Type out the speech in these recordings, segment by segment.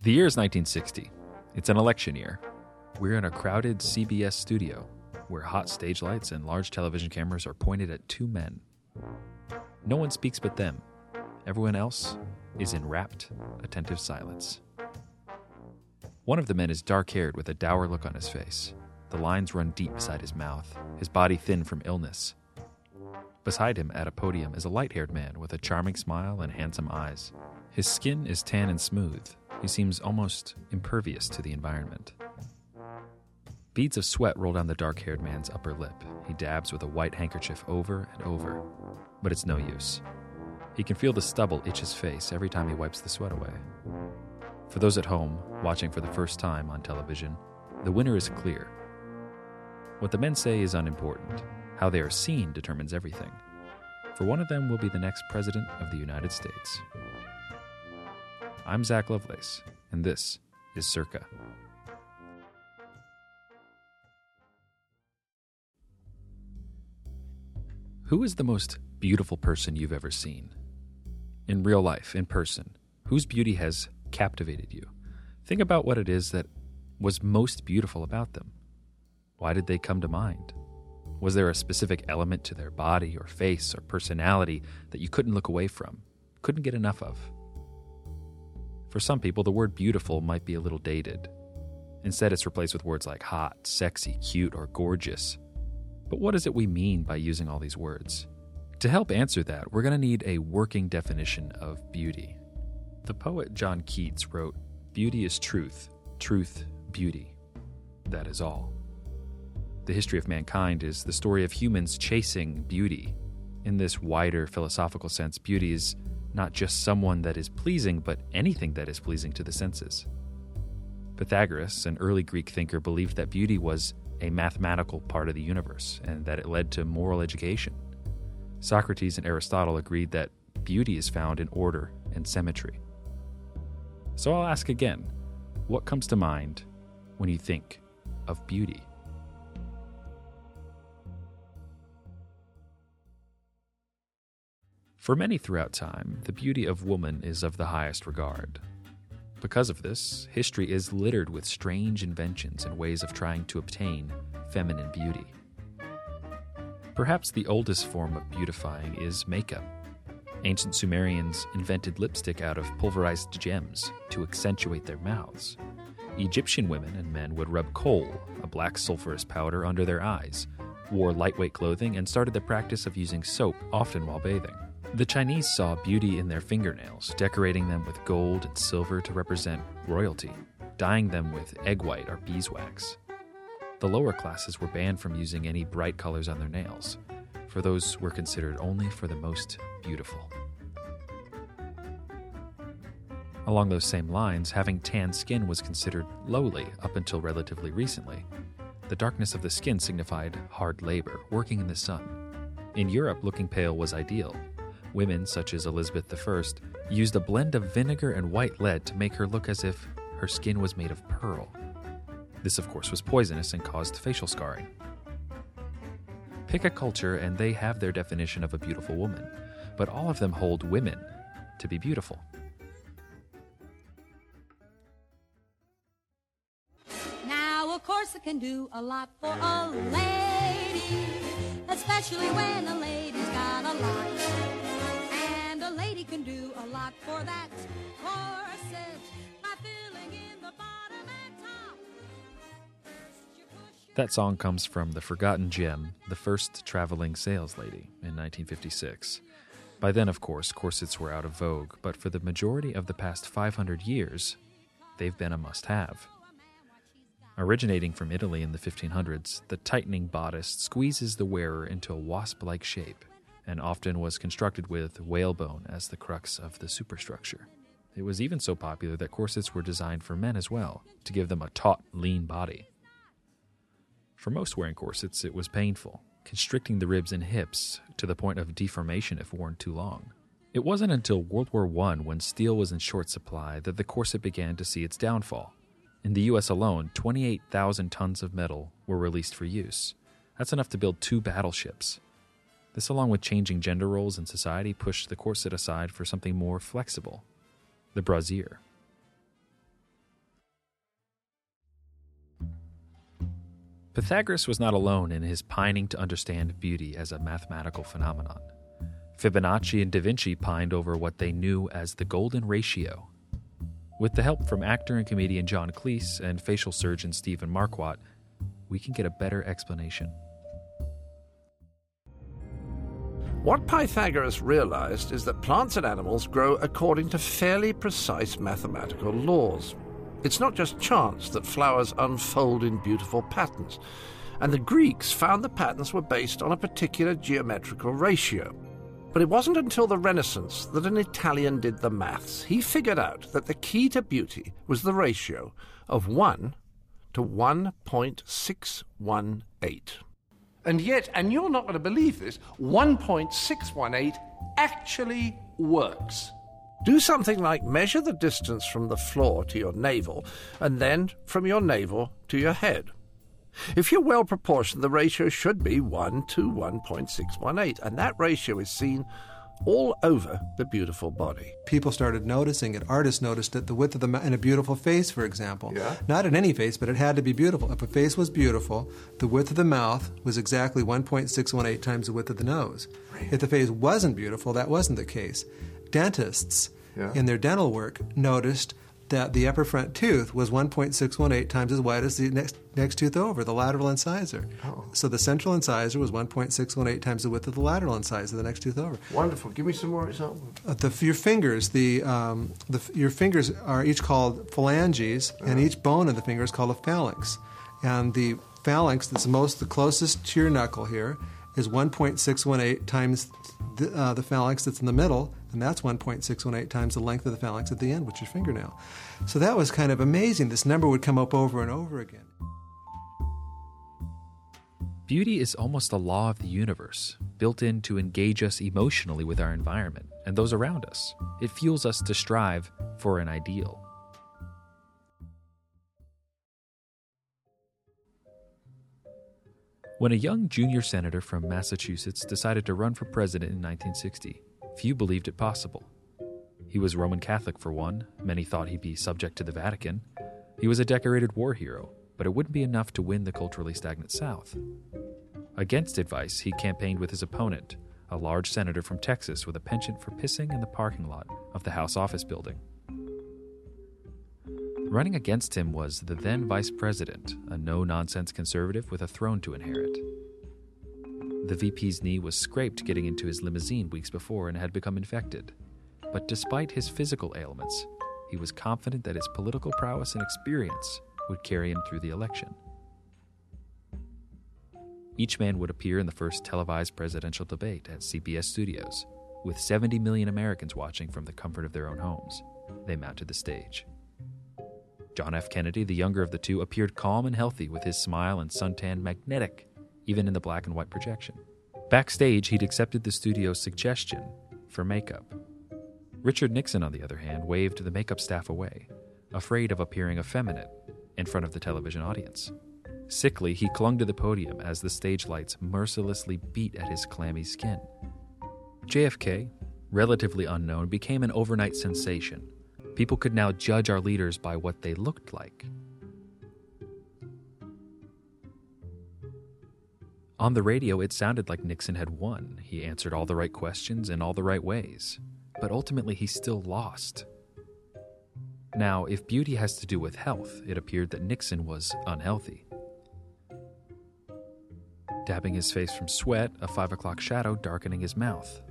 The year is 1960. It's an election year. We're in a crowded CBS studio where hot stage lights and large television cameras are pointed at two men. No one speaks but them. Everyone else is in rapt, attentive silence. One of the men is dark haired with a dour look on his face. The lines run deep beside his mouth, his body thin from illness. Beside him at a podium is a light haired man with a charming smile and handsome eyes. His skin is tan and smooth. He seems almost impervious to the environment. Beads of sweat roll down the dark haired man's upper lip. He dabs with a white handkerchief over and over, but it's no use. He can feel the stubble itch his face every time he wipes the sweat away. For those at home, watching for the first time on television, the winner is clear. What the men say is unimportant. How they are seen determines everything. For one of them will be the next President of the United States. I'm Zach Lovelace, and this is Circa. Who is the most beautiful person you've ever seen? In real life, in person, whose beauty has captivated you? Think about what it is that was most beautiful about them. Why did they come to mind? Was there a specific element to their body or face or personality that you couldn't look away from, couldn't get enough of? For some people, the word beautiful might be a little dated. Instead, it's replaced with words like hot, sexy, cute, or gorgeous. But what is it we mean by using all these words? To help answer that, we're going to need a working definition of beauty. The poet John Keats wrote, Beauty is truth, truth, beauty. That is all. The history of mankind is the story of humans chasing beauty. In this wider philosophical sense, beauty is not just someone that is pleasing, but anything that is pleasing to the senses. Pythagoras, an early Greek thinker, believed that beauty was a mathematical part of the universe and that it led to moral education. Socrates and Aristotle agreed that beauty is found in order and symmetry. So I'll ask again what comes to mind when you think of beauty? For many throughout time, the beauty of woman is of the highest regard. Because of this, history is littered with strange inventions and ways of trying to obtain feminine beauty. Perhaps the oldest form of beautifying is makeup. Ancient Sumerians invented lipstick out of pulverized gems to accentuate their mouths. Egyptian women and men would rub kohl, a black sulfurous powder, under their eyes, wore lightweight clothing, and started the practice of using soap often while bathing. The Chinese saw beauty in their fingernails, decorating them with gold and silver to represent royalty, dyeing them with egg white or beeswax. The lower classes were banned from using any bright colors on their nails, for those were considered only for the most beautiful. Along those same lines, having tan skin was considered lowly up until relatively recently. The darkness of the skin signified hard labor, working in the sun. In Europe, looking pale was ideal, Women, such as Elizabeth I, used a blend of vinegar and white lead to make her look as if her skin was made of pearl. This, of course, was poisonous and caused facial scarring. Pick a culture, and they have their definition of a beautiful woman, but all of them hold women to be beautiful. Now, of course, I can do a lot for a lady, especially when a lady's got a lot can do a lot for that corset by filling in the bottom and top. That song comes from The Forgotten Gem, the first traveling sales lady in 1956. By then, of course, corsets were out of vogue, but for the majority of the past 500 years, they've been a must have. Originating from Italy in the 1500s, the tightening bodice squeezes the wearer into a wasp like shape and often was constructed with whalebone as the crux of the superstructure. It was even so popular that corsets were designed for men as well, to give them a taut, lean body. For most wearing corsets, it was painful, constricting the ribs and hips to the point of deformation if worn too long. It wasn't until World War I, when steel was in short supply, that the corset began to see its downfall. In the US alone, 28,000 tons of metal were released for use. That's enough to build two battleships. This, along with changing gender roles in society, pushed the corset aside for something more flexible the brassiere. Pythagoras was not alone in his pining to understand beauty as a mathematical phenomenon. Fibonacci and Da Vinci pined over what they knew as the golden ratio. With the help from actor and comedian John Cleese and facial surgeon Stephen Marquardt, we can get a better explanation. What Pythagoras realized is that plants and animals grow according to fairly precise mathematical laws. It's not just chance that flowers unfold in beautiful patterns, and the Greeks found the patterns were based on a particular geometrical ratio. But it wasn't until the Renaissance that an Italian did the maths. He figured out that the key to beauty was the ratio of 1 to 1.618. And yet, and you're not going to believe this, 1.618 actually works. Do something like measure the distance from the floor to your navel, and then from your navel to your head. If you're well proportioned, the ratio should be 1 to 1.618, and that ratio is seen all over the beautiful body. People started noticing it. Artists noticed it. The width of the mouth in a beautiful face, for example. Yeah. Not in any face, but it had to be beautiful. If a face was beautiful, the width of the mouth was exactly 1.618 times the width of the nose. If the face wasn't beautiful, that wasn't the case. Dentists, Yeah. in their dental work, noticed that the upper front tooth was 1.618 times as wide as the next next tooth over, the lateral incisor. Oh. So the central incisor was 1.618 times the width of the lateral incisor, the next tooth over. Wonderful. Give me some more examples. Uh, the, your fingers, the, um, the your fingers are each called phalanges, and each bone of the finger is called a phalanx. And the phalanx that's the most the closest to your knuckle here is 1.618 times the, uh, the phalanx that's in the middle, and that's 1.618 times the length of the phalanx at the end, which is fingernail. So that was kind of amazing. This number would come up over and over again. Beauty is almost a law of the universe, built in to engage us emotionally with our environment and those around us. It fuels us to strive for an ideal. When a young junior senator from Massachusetts decided to run for president in 1960, few believed it possible. He was Roman Catholic, for one. Many thought he'd be subject to the Vatican. He was a decorated war hero, but it wouldn't be enough to win the culturally stagnant South. Against advice, he campaigned with his opponent, a large senator from Texas with a penchant for pissing in the parking lot of the House office building. Running against him was the then vice president, a no nonsense conservative with a throne to inherit. The VP's knee was scraped getting into his limousine weeks before and had become infected. But despite his physical ailments, he was confident that his political prowess and experience would carry him through the election. Each man would appear in the first televised presidential debate at CBS Studios, with 70 million Americans watching from the comfort of their own homes. They mounted the stage. John F. Kennedy, the younger of the two, appeared calm and healthy with his smile and suntan magnetic, even in the black and white projection. Backstage, he'd accepted the studio's suggestion for makeup. Richard Nixon, on the other hand, waved the makeup staff away, afraid of appearing effeminate in front of the television audience. Sickly, he clung to the podium as the stage lights mercilessly beat at his clammy skin. JFK, relatively unknown, became an overnight sensation. People could now judge our leaders by what they looked like. On the radio, it sounded like Nixon had won. He answered all the right questions in all the right ways. But ultimately, he still lost. Now, if beauty has to do with health, it appeared that Nixon was unhealthy. Dabbing his face from sweat, a five o'clock shadow darkening his mouth.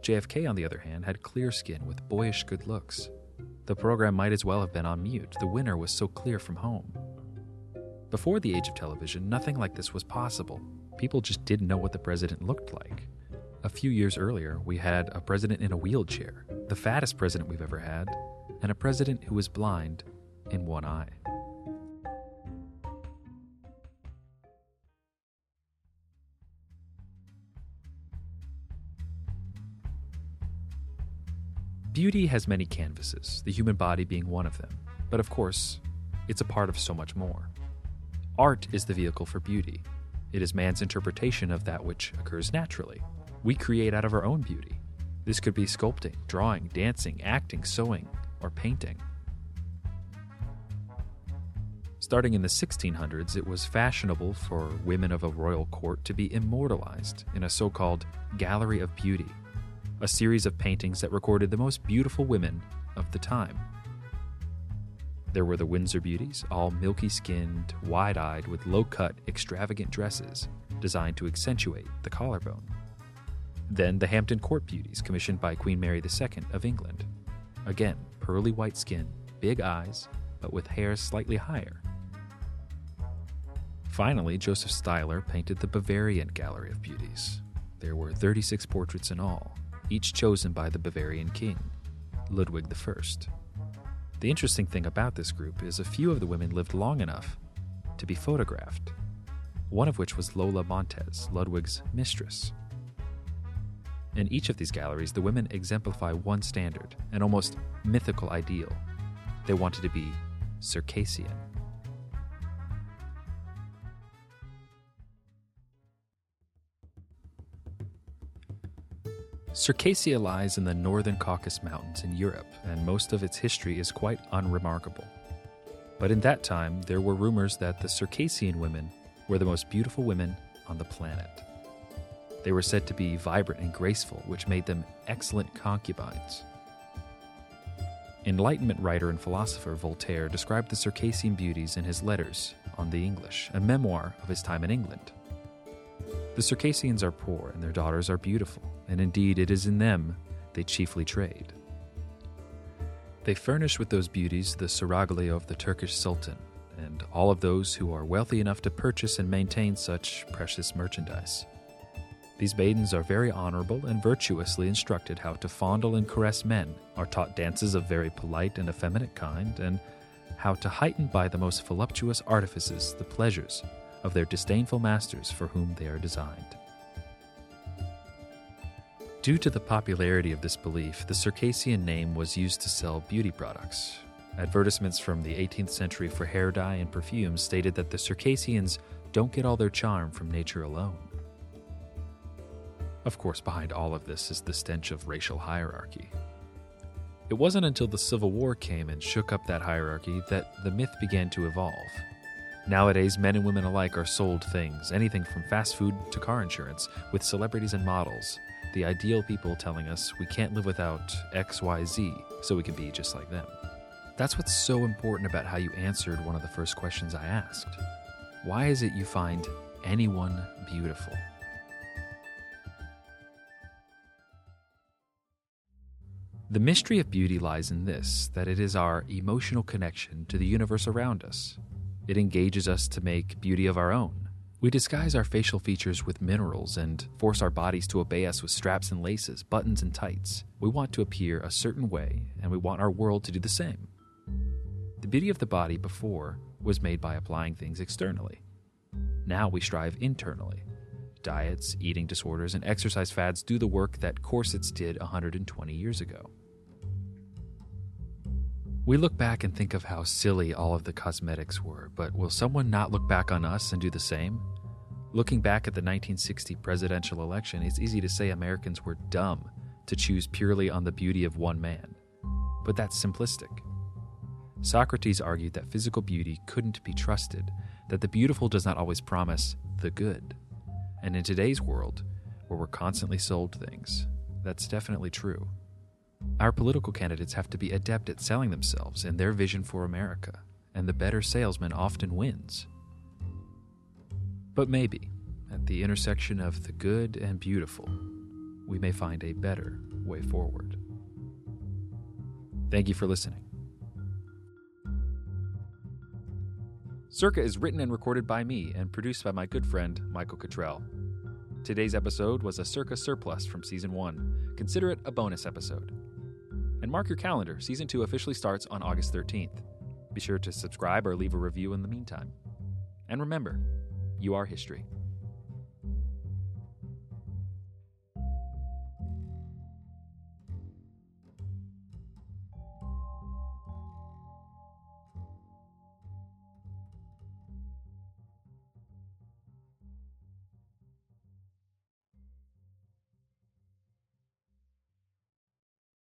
JFK, on the other hand, had clear skin with boyish good looks. The program might as well have been on mute. The winner was so clear from home. Before the age of television, nothing like this was possible. People just didn't know what the president looked like. A few years earlier, we had a president in a wheelchair, the fattest president we've ever had, and a president who was blind in one eye. Beauty has many canvases, the human body being one of them. But of course, it's a part of so much more. Art is the vehicle for beauty. It is man's interpretation of that which occurs naturally. We create out of our own beauty. This could be sculpting, drawing, dancing, acting, sewing, or painting. Starting in the 1600s, it was fashionable for women of a royal court to be immortalized in a so called Gallery of Beauty, a series of paintings that recorded the most beautiful women of the time. There were the Windsor Beauties, all milky skinned, wide eyed, with low cut, extravagant dresses designed to accentuate the collarbone. Then the Hampton Court Beauties, commissioned by Queen Mary II of England. Again, pearly white skin, big eyes, but with hair slightly higher. Finally, Joseph Stieler painted the Bavarian Gallery of Beauties. There were 36 portraits in all, each chosen by the Bavarian king, Ludwig I. The interesting thing about this group is a few of the women lived long enough to be photographed, one of which was Lola Montez, Ludwig's mistress. In each of these galleries, the women exemplify one standard, an almost mythical ideal. They wanted to be Circassian. Circassia lies in the northern Caucasus Mountains in Europe, and most of its history is quite unremarkable. But in that time, there were rumors that the Circassian women were the most beautiful women on the planet. They were said to be vibrant and graceful, which made them excellent concubines. Enlightenment writer and philosopher Voltaire described the Circassian beauties in his Letters on the English, a memoir of his time in England. The Circassians are poor and their daughters are beautiful, and indeed it is in them they chiefly trade. They furnish with those beauties the seraglio of the Turkish Sultan and all of those who are wealthy enough to purchase and maintain such precious merchandise. These maidens are very honorable and virtuously instructed how to fondle and caress men, are taught dances of very polite and effeminate kind, and how to heighten by the most voluptuous artifices the pleasures of their disdainful masters for whom they are designed. Due to the popularity of this belief, the Circassian name was used to sell beauty products. Advertisements from the 18th century for hair dye and perfumes stated that the Circassians don't get all their charm from nature alone. Of course, behind all of this is the stench of racial hierarchy. It wasn't until the Civil War came and shook up that hierarchy that the myth began to evolve. Nowadays, men and women alike are sold things, anything from fast food to car insurance, with celebrities and models. The ideal people telling us we can't live without XYZ, so we can be just like them. That's what's so important about how you answered one of the first questions I asked. Why is it you find anyone beautiful? The mystery of beauty lies in this that it is our emotional connection to the universe around us. It engages us to make beauty of our own. We disguise our facial features with minerals and force our bodies to obey us with straps and laces, buttons and tights. We want to appear a certain way, and we want our world to do the same. The beauty of the body before was made by applying things externally. Now we strive internally. Diets, eating disorders, and exercise fads do the work that corsets did 120 years ago. We look back and think of how silly all of the cosmetics were, but will someone not look back on us and do the same? Looking back at the 1960 presidential election, it's easy to say Americans were dumb to choose purely on the beauty of one man. But that's simplistic. Socrates argued that physical beauty couldn't be trusted, that the beautiful does not always promise the good. And in today's world, where we're constantly sold things, that's definitely true. Our political candidates have to be adept at selling themselves and their vision for America, and the better salesman often wins. But maybe, at the intersection of the good and beautiful, we may find a better way forward. Thank you for listening. Circa is written and recorded by me and produced by my good friend Michael Cottrell. Today's episode was a Circa surplus from season 1. Consider it a bonus episode. And mark your calendar, season 2 officially starts on August 13th. Be sure to subscribe or leave a review in the meantime. And remember, you are history.